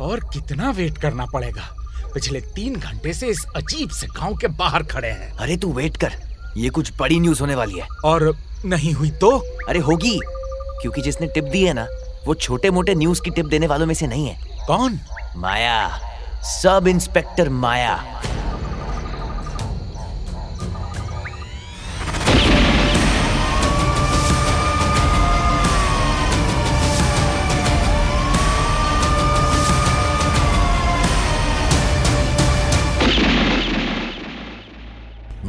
और कितना वेट करना पड़ेगा? पिछले तीन घंटे से इस अजीब से गाँव के बाहर खड़े हैं। अरे तू वेट कर ये कुछ बड़ी न्यूज़ होने वाली है। और नहीं हुई तो? अरे होगी क्योंकि जिसने टिप दी है ना वो छोटे मोटे न्यूज़ की टिप देने वालों में से नहीं है। कौन? माया सब इंस्पेक्टर माया।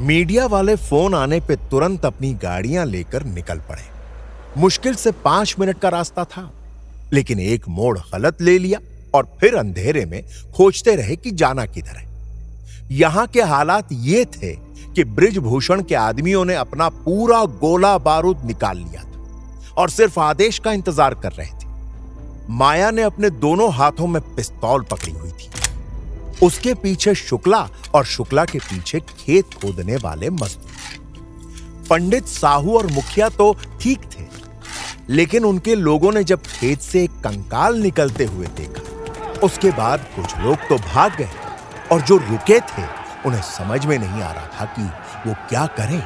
मीडिया वाले फ़ोन आने पे तुरंत अपनी गाड़ियाँ लेकर निकल पड़े। मुश्किल से पाँच मिनट का रास्ता था, लेकिन एक मोड़ गलत ले लिया और फिर अंधेरे में खोजते रहे कि जाना किधर है। यहाँ के हालात ये थे कि ब्रिजभूषण के आदमियों ने अपना पूरा गोला बारूद निकाल लिया था और सिर्फ़ आदेश का इंतज़ार कर रहे थे। माया ने अपने दोनों हाथों में पिस्तौल पकड़ी हुई थी। उसके पीछे शुक्ला और शुक्ला के पीछे खेत खोदने वाले मजदूर। पंडित साहू और मुखिया तो ठीक थे, लेकिन उनके लोगों ने जब खेत से एक कंकाल निकलते हुए देखा, उसके बाद कुछ लोग तो भाग गए और जो रुके थे, उन्हें समझ में नहीं आ रहा था कि वो क्या करें।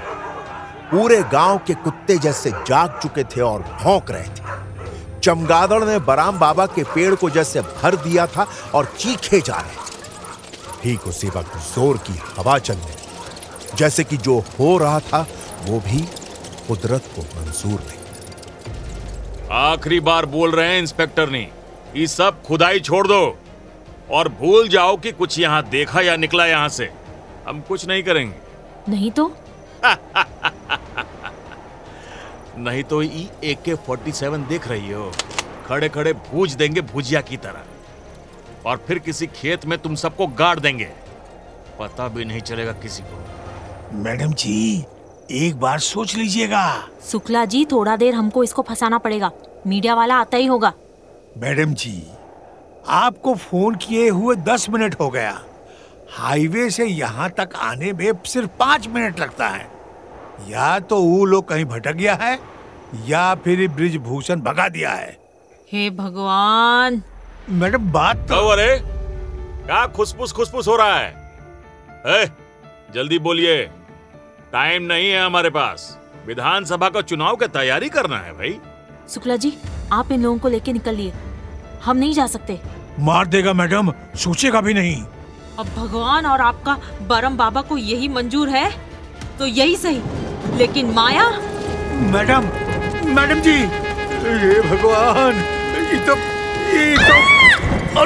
पूरे गाँव के कुत्ते जैसे जाग चुके थे और भौंक रहे थे। चमगादड़ ने बराम बाबा के पेड़ को जैसे भर दिया था और चीखे जा रहे थे। ठीक उसी वक्त ज़ोर की हवा चलने जैसे कि जो हो रहा था वो भी कुदरत को मंजूर नहीं। आखिरी बार बोल रहे हैं इंस्पेक्टर ने ये सब खुदाई छोड़ दो और भूल जाओ कि कुछ यहाँ देखा या निकला यहाँ से। हम कुछ नहीं करेंगे। नहीं तो? नहीं तो ई ए के फोर्टी सेवन देख रही हो। खड़े खड़े भूज देंगे भुजिया की तरह। और फिर किसी खेत में तुम सबको गाड़ देंगे। पता भी नहीं चलेगा किसी को। मैडम जी एक बार सोच लीजिएगा। शुक्ला जी थोड़ा देर हमको इसको फंसाना पड़ेगा। मीडिया वाला आता ही होगा। मैडम जी आपको फ़ोन किए हुए दस मिनट हो गया। हाईवे से यहाँ तक आने में सिर्फ़ पाँच मिनट लगता है। या तो वो लोग कहीं भटक गया है या फिर ब्रिज भूषण भगा दिया है। हे भगवान! मैडम बात तो अरे क्या खुसफुस खुसफुस हो रहा है? ए, जल्दी बोलिए। टाइम नहीं है हमारे पास। विधानसभा का चुनाव की तैयारी करना है भाई। शुक्ला जी आप इन लोगों को लेके निकलिए हम नहीं जा सकते। मार देगा मैडम सोचेगा भी नहीं। अब भगवान और आपका बरम बाबा को यही मंजूर है तो यही सही। लेकिन माया? मैडम मैडम जी ये भगवान ये तो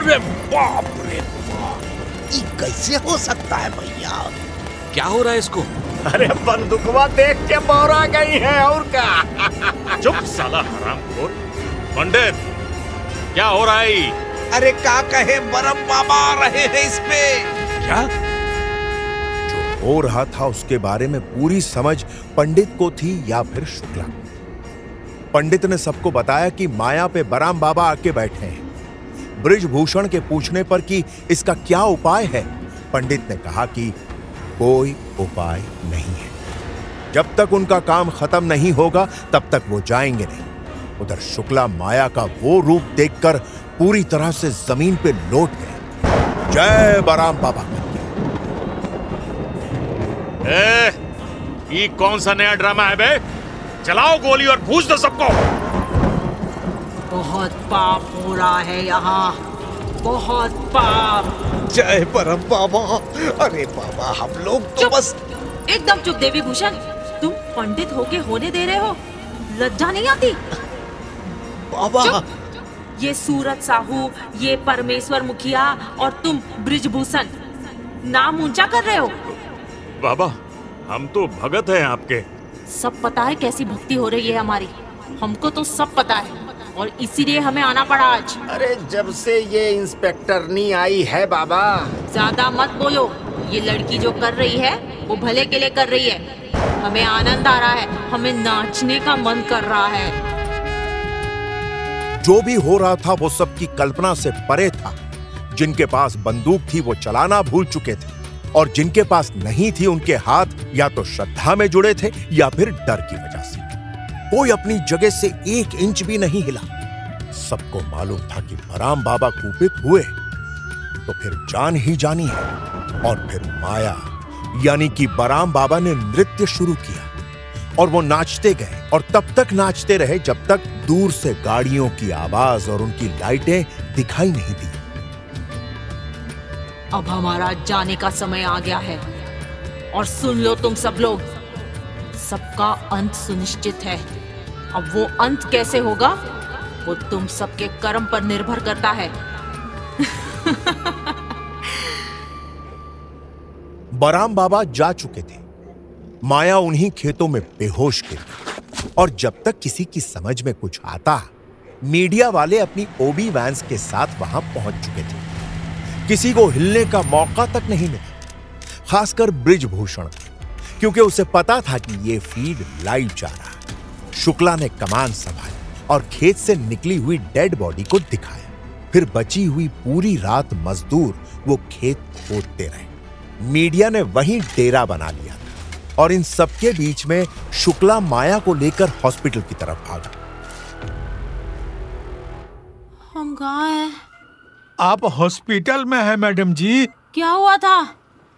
अरे बाप रे ये कैसे हो सकता है भैया? क्या हो रहा है इसको? अरे बंदूकवा देख के बोरा गई है और क्या? चुप साला हरामखोर पंडित क्या हो रहा है? अरे का कहे बरम बाबा आ रहे हैं इस पे क्या? जो हो रहा था उसके बारे में पूरी समझ पंडित को थी या फिर शुक्ला? पंडित ने सबको बताया कि माया पे बराम बाबा आके बैठे हैं। ब्रिजभूषण के पूछने पर कि इसका क्या उपाय है? पंडित ने कहा कि कोई उपाय नहीं है। जब तक उनका काम खत्म नहीं होगा तब तक वो जाएँगे नहीं। उधर शुक्ला माया का वो रूप देखकर पूरी तरह से ज़मीन पे लौट गए जय बराम बाबा ए, ये कौन सा नया ड्रामा है बे? चलाओ गोली और भूज दो सबको। बहुत पाप हो रहा है यहाँ। बहुत पाप। जय परम बाबा। अरे बाबा हम लोग तो बस एकदम चुप देवी भूषण तुम पंडित होके होने दे रहे हो। लज्जा नहीं आती? बाबा। ये सूरज साहू ये परमेश्वर मुखिया और तुम ब्रिजभूषण नाम ऊँचा कर रहे हो? बाबा हम तो भगत हैं आपके। सब पता है कैसी भक्ति हो रही है हमारी। हमको तो सब पता है। और इसीलिए हमें आना पड़ा आज। अरे जब से ये इंस्पेक्टर नहीं आई है बाबा। ज़्यादा मत बोलो। ये लड़की जो कर रही है वो भले के लिए कर रही है। हमें आनंद आ रहा है। हमें नाचने का मन कर रहा है। जो भी हो रहा था वो सबकी कल्पना से परे था। जिनके पास बंदूक थी वो चलाना भूल चुके थे। और जिनके पास नहीं थी उनके हाथ या तो श्रद्धा में जुड़े थे या फिर डर की वजह से। कोई अपनी जगह से एक इंच भी नहीं हिला। सबको मालूम था कि बराम बाबा कुपित हुए। तो फिर जान ही जानी है। और फिर माया, यानी कि बराम बाबा ने नृत्य शुरू किया। और वो नाचते गए और तब तक नाचते रहे जब तक दूर से गाड़ियों की आवाज़ और उनकी लाइटें दिखाई नहीं दी। अब हमारा जाने का समय आ गया है। और सुन लो तुम सब लोग। सबका अंत सुनिश्चित है। अब वो अंत कैसे होगा? वो तुम सबके कर्म पर निर्भर करता है। बराम बाबा जा चुके थे। माया उन्हीं खेतों में बेहोश गिर और जब तक किसी की समझ में कुछ आता, मीडिया वाले अपनी ओबी वैंस के साथ वहाँ पहुँच चुके थे। किसी को हिलने का मौका तक नहीं मिला, खासकर ब्रिजभूषण। क्योंकि उसे पता था कि यह फ़ीड लाइव जा रहा शुक्ला ने कमान संभाली और खेत से निकली हुई डेड बॉडी को दिखाया। फिर बची हुई पूरी रात मजदूर वो खेत खोदते रहे। मीडिया ने वहीं डेरा बना लिया था और इन सबके बीच में शुक्ला माया को लेकर हॉस्पिटल की तरफ़ भागा। हम कहाँ हैं? आप हॉस्पिटल में हैं मैडम जी। क्या हुआ था?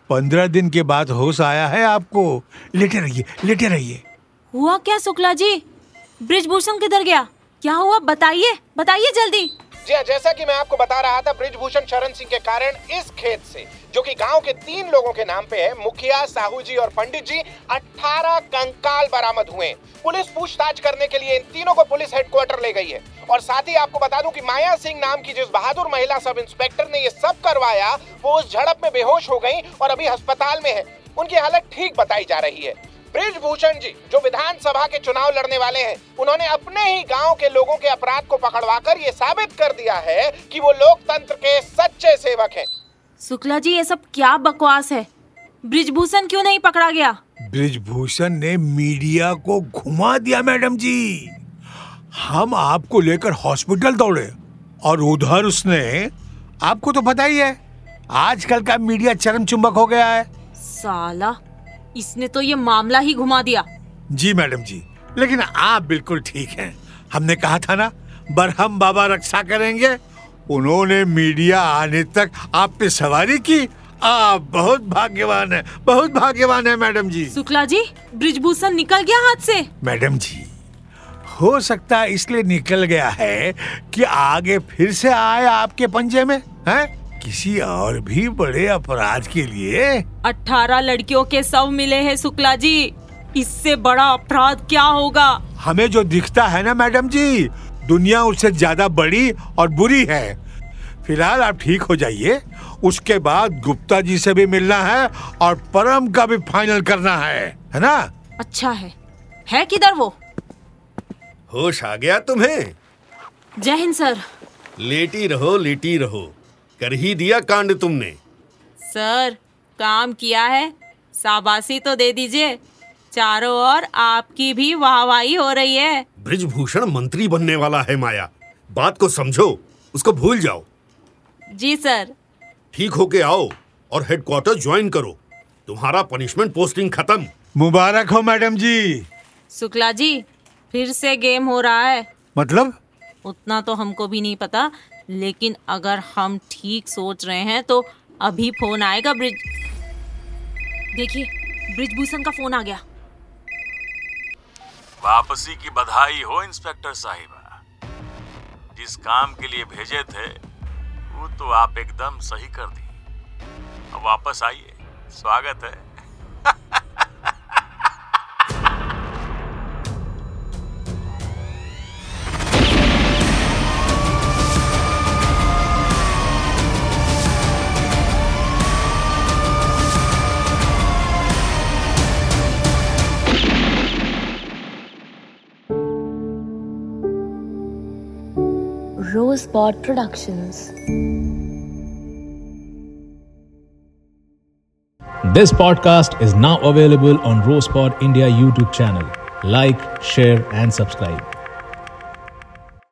पंद्रह दिन के बाद होश आया है आपको। लेटे रहिए लेटे रहिए। हुआ क्या शुक्ला जी? ब्रिजभूषण किधर गया? क्या हुआ? बताइए बताइए जल्दी। जी हाँ जैसा कि मैं आपको बता रहा था, ब्रिजभूषण शरण सिंह के कारण इस खेत से, जो कि गाँव के तीन लोगों के नाम पे है, मुखिया साहू जी और पंडित जी 18 कंकाल बरामद हुए पुलिस पूछताछ करने के लिए इन तीनों को पुलिस हेडक्वार्टर ले गई है। और साथ ही आपको बता दूँ कि माया सिंह नाम की जिस बहादुर महिला सब इंस्पेक्टर ने ये सब करवाया, वो उस झड़प में बेहोश हो गई और अभी अस्पताल में है। उनकी हालत ठीक बताई जा रही है। ब्रिजभूषण जी जो विधानसभा के चुनाव लड़ने वाले हैं उन्होंने अपने ही गाँव के लोगों के अपराध को पकड़वाकर ये साबित कर दिया है कि वो लोकतंत्र के सच्चे सेवक हैं। शुक्ला जी ये सब क्या बकवास है? ब्रिजभूषण क्यों नहीं पकड़ा गया? ब्रिजभूषण ने मीडिया को घुमा दिया मैडम जी। हम आपको लेकर हॉस्पिटल दौड़े और उधर उसने आपको तो पता ही है आजकल का मीडिया चरम चुंबक हो गया है। साला इसने तो ये मामला ही घुमा दिया। जी मैडम जी। लेकिन आप बिल्कुल ठीक हैं। हमने कहा था ना बरहम बाबा रक्षा करेंगे। उन्होंने मीडिया आने तक आप पे सवारी की। आप बहुत भाग्यवान है बहुत भाग्यवान है मैडम जी। शुक्ला जी ब्रिजभूषण निकल गया हाथ से। मैडम जी हो सकता है इसलिए निकल गया है कि आगे फिर से आए आपके पंजे में हैं? किसी और भी बड़े अपराध के लिए? अठारह लड़कियों के शव मिले हैं शुक्ला जी। इससे बड़ा अपराध क्या होगा? हमें जो दिखता है ना मैडम जी दुनिया उससे ज़्यादा बड़ी और बुरी है। फ़िलहाल आप ठीक हो जाइए। उसके बाद गुप्ता जी से भी मिलना है और परम का भी फाइनल करना है। है ना? अच्छा है। है किधर वो? होश आ गया तुम्हें? जय हिंद सर। लेटी रहो लेटी रहो। कर ही दिया कांड तुमने। सर काम किया है। शाबाशी तो दे दीजिए। चारों ओर आपकी भी वाहवाही हो रही है। ब्रिजभूषण मंत्री बनने वाला है माया। बात को समझो उसको भूल जाओ। जी सर। ठीक होके आओ और हेडक्वार्टर ज्वाइन करो। तुम्हारा पनिशमेंट पोस्टिंग खत्म। मुबारक हो मैडम जी। शुक्ला जी फिर से गेम हो रहा है। मतलब? उतना तो हमको भी नहीं पता लेकिन अगर हम ठीक सोच रहे हैं तो अभी फ़ोन आएगा ब्रिज देखिए, ब्रिजभूषण का फ़ोन आ गया। वापसी की बधाई हो, इंस्पेक्टर साहिबा। जिस काम के लिए भेजे थे, वो तो आप एकदम सही कर दी। अब वापस आइए। स्वागत है। Rosebud Productions. This podcast is now available on Rosepod India YouTube channel. Like, share, and subscribe.